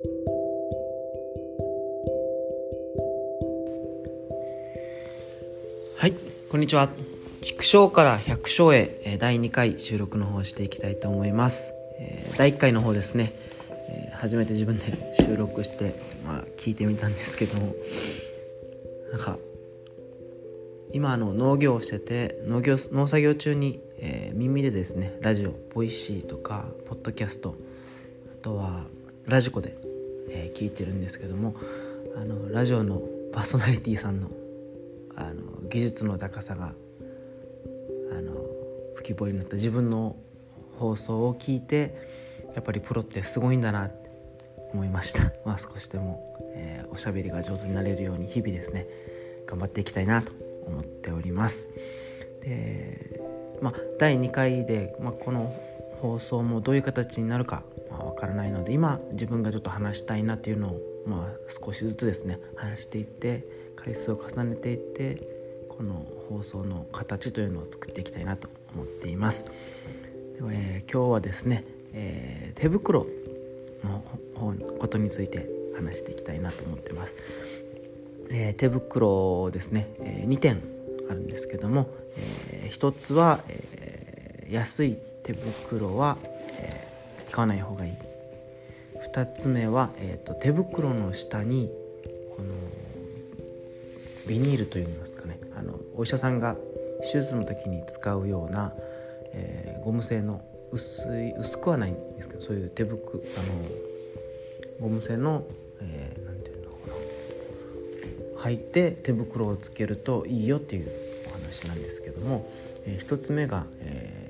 はいこんにちは。畜生から百姓へ第2回収録の方をしていきたいと思います。第1回の方ですね。初めて自分で 収録して、まあ、聞いてみたんですけども。なんか今の農業をしてて農業農作業中に、えー、耳でですねラジオボイシーとかポッドキャストあとはラジコで、えー、聞いてるんですけどもあのラジオのパーソナリティさんのあの技術の高さがあの浮き彫りになった自分の放送を聞いてやっぱりプロってすごいんだなって思いました、まあ、少しでも、えー、おしゃべりが上手になれるように日々ですね頑張っていきたいなと思っております。で、まあ、第2回で、まあ、この放送もどういう形になるかわ、まあ、からないので今自分がちょっと話したいなっていうのを、まあ、少しずつですね話していって回数を重ねていってこの放送の形というのを作っていきたいなと思っています。ではえー、今日はですね、えー、手袋のことについて話していきたいなと思ってます。えー、手袋ですね、え、2点あるんですけども、え、1つは、えー、安い手袋は、えー、使わない方がいい。2つ目は、えーと、手袋の下にこのビニールといいますかね。あのお医者さんが手術の時に使うような、えー、ゴム製の薄い薄くはないんですけどそういう手袋あのゴム製の、えー、履いて手袋をつけるといいよっていうお話なんですけども、えー、1つ目が、えー、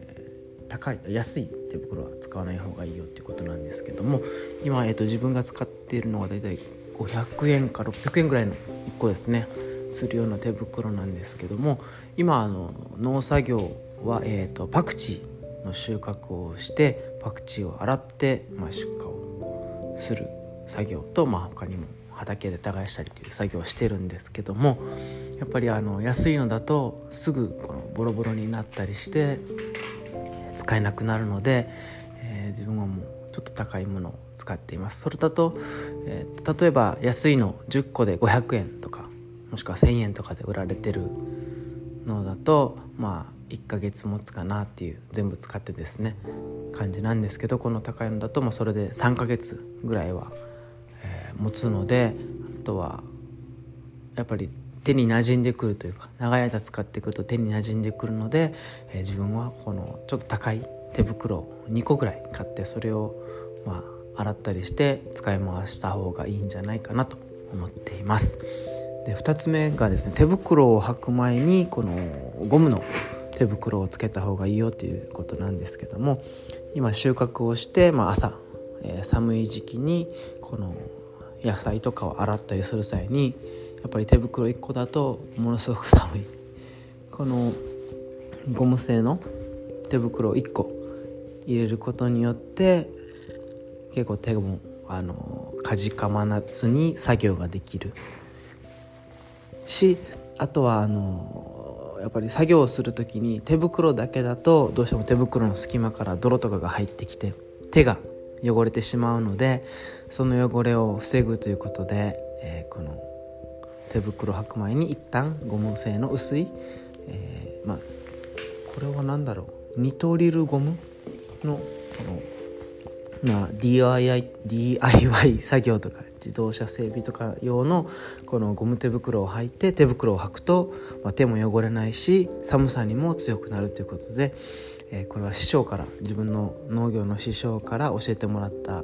高い安い手袋は使わない方がいいよっていうことなんですけども今、えーと、自分が使っているのはだいたい500円か600円ぐらいの1個ですねするような手袋なんですけども今あの農作業は、えーと、パクチーの収穫をしてパクチーを洗って、まあ、出荷をする作業と、まあ、他にも畑で耕したりという作業をしてるんですけどもやっぱりあの安いのだとすぐこのボロボロになったりして使えなくなるので、えー、自分はもうちょっと高いものを使っています。それだと、えー、例えば安いの10個で500円とかもしくは1,000円とかで売られてるのだとまあ1ヶ月持つかなっていう全部使ってですね感じなんですけどこの高いのだとまあそれで3ヶ月ぐらいはえ持つのであとはやっぱり手に馴染んでくるというか長い間使ってくると手に馴染んでくるので、えー、自分はこのちょっと高い手袋を2個ぐらい買ってそれをまあ洗ったりして使い回した方がいいんじゃないかなと思っています。で2つ目がですね手袋を履く前にこのゴムの手袋をつけた方がいいよということなんですけども今収穫をして、まあ、朝、えー、寒い時期にこの野菜とかを洗ったりする際にやっぱり手袋1個だとものすごく寒い。このゴム製の手袋1個入れることによって結構手もあのかじかまなずに作業ができる。しあとはあのやっぱり作業をする時に手袋だけだとどうしても手袋の隙間から泥とかが入ってきて手が汚れてしまうのでその汚れを防ぐということで、えー、この手袋履く前に一旦ゴム製の薄い、えー、まあこれは何だろうニトリルゴムのこの、まあ、DIY, DIY 作業とか自動車整備とか用のこのゴム手袋を履いて手袋を履くと、まあ、手も汚れないし寒さにも強くなるということで、えー、これは師匠から自分の農業の師匠から教えてもらった、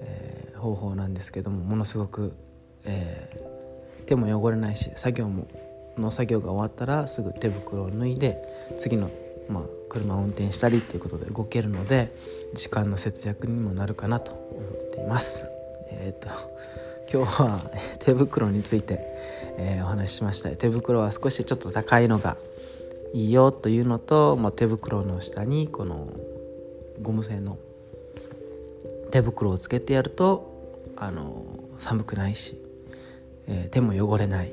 えー、方法なんですけどもものすごく、えー、手も汚れないし作業もの作業が終わったらすぐ手袋を脱いで次の、まあ、車を運転したりっていうことで動けるので時間の節約にもなるかなと思っています。えーと、今日は 手袋について、えー、お話ししました手袋は少しちょっと高いのがいいよというのと、まあ、手袋の下にこのゴム製の手袋をつけてやるとあの寒くないし、えー、手も汚れない。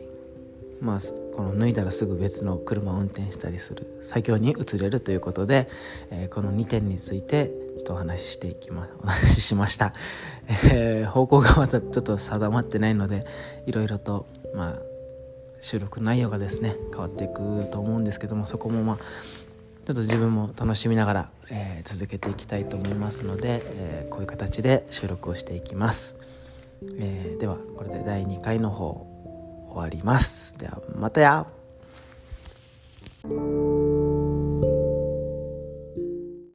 まあ、この脱いだらすぐ別の車を運転したりする。作業に移れるということで、えー、この2点についてちょっとお話ししていきま お話ししました、えー、方向がまたちょっと定まってないのでいろいろとまあ収録内容がですね変わっていくと思うんですけどもそこもまあちょっと自分も楽しみながら、えー、続けていきたいと思いますので、え、こういう形で収録をしていきます、えー、ではこれで第2回の方終わります。ではまたや。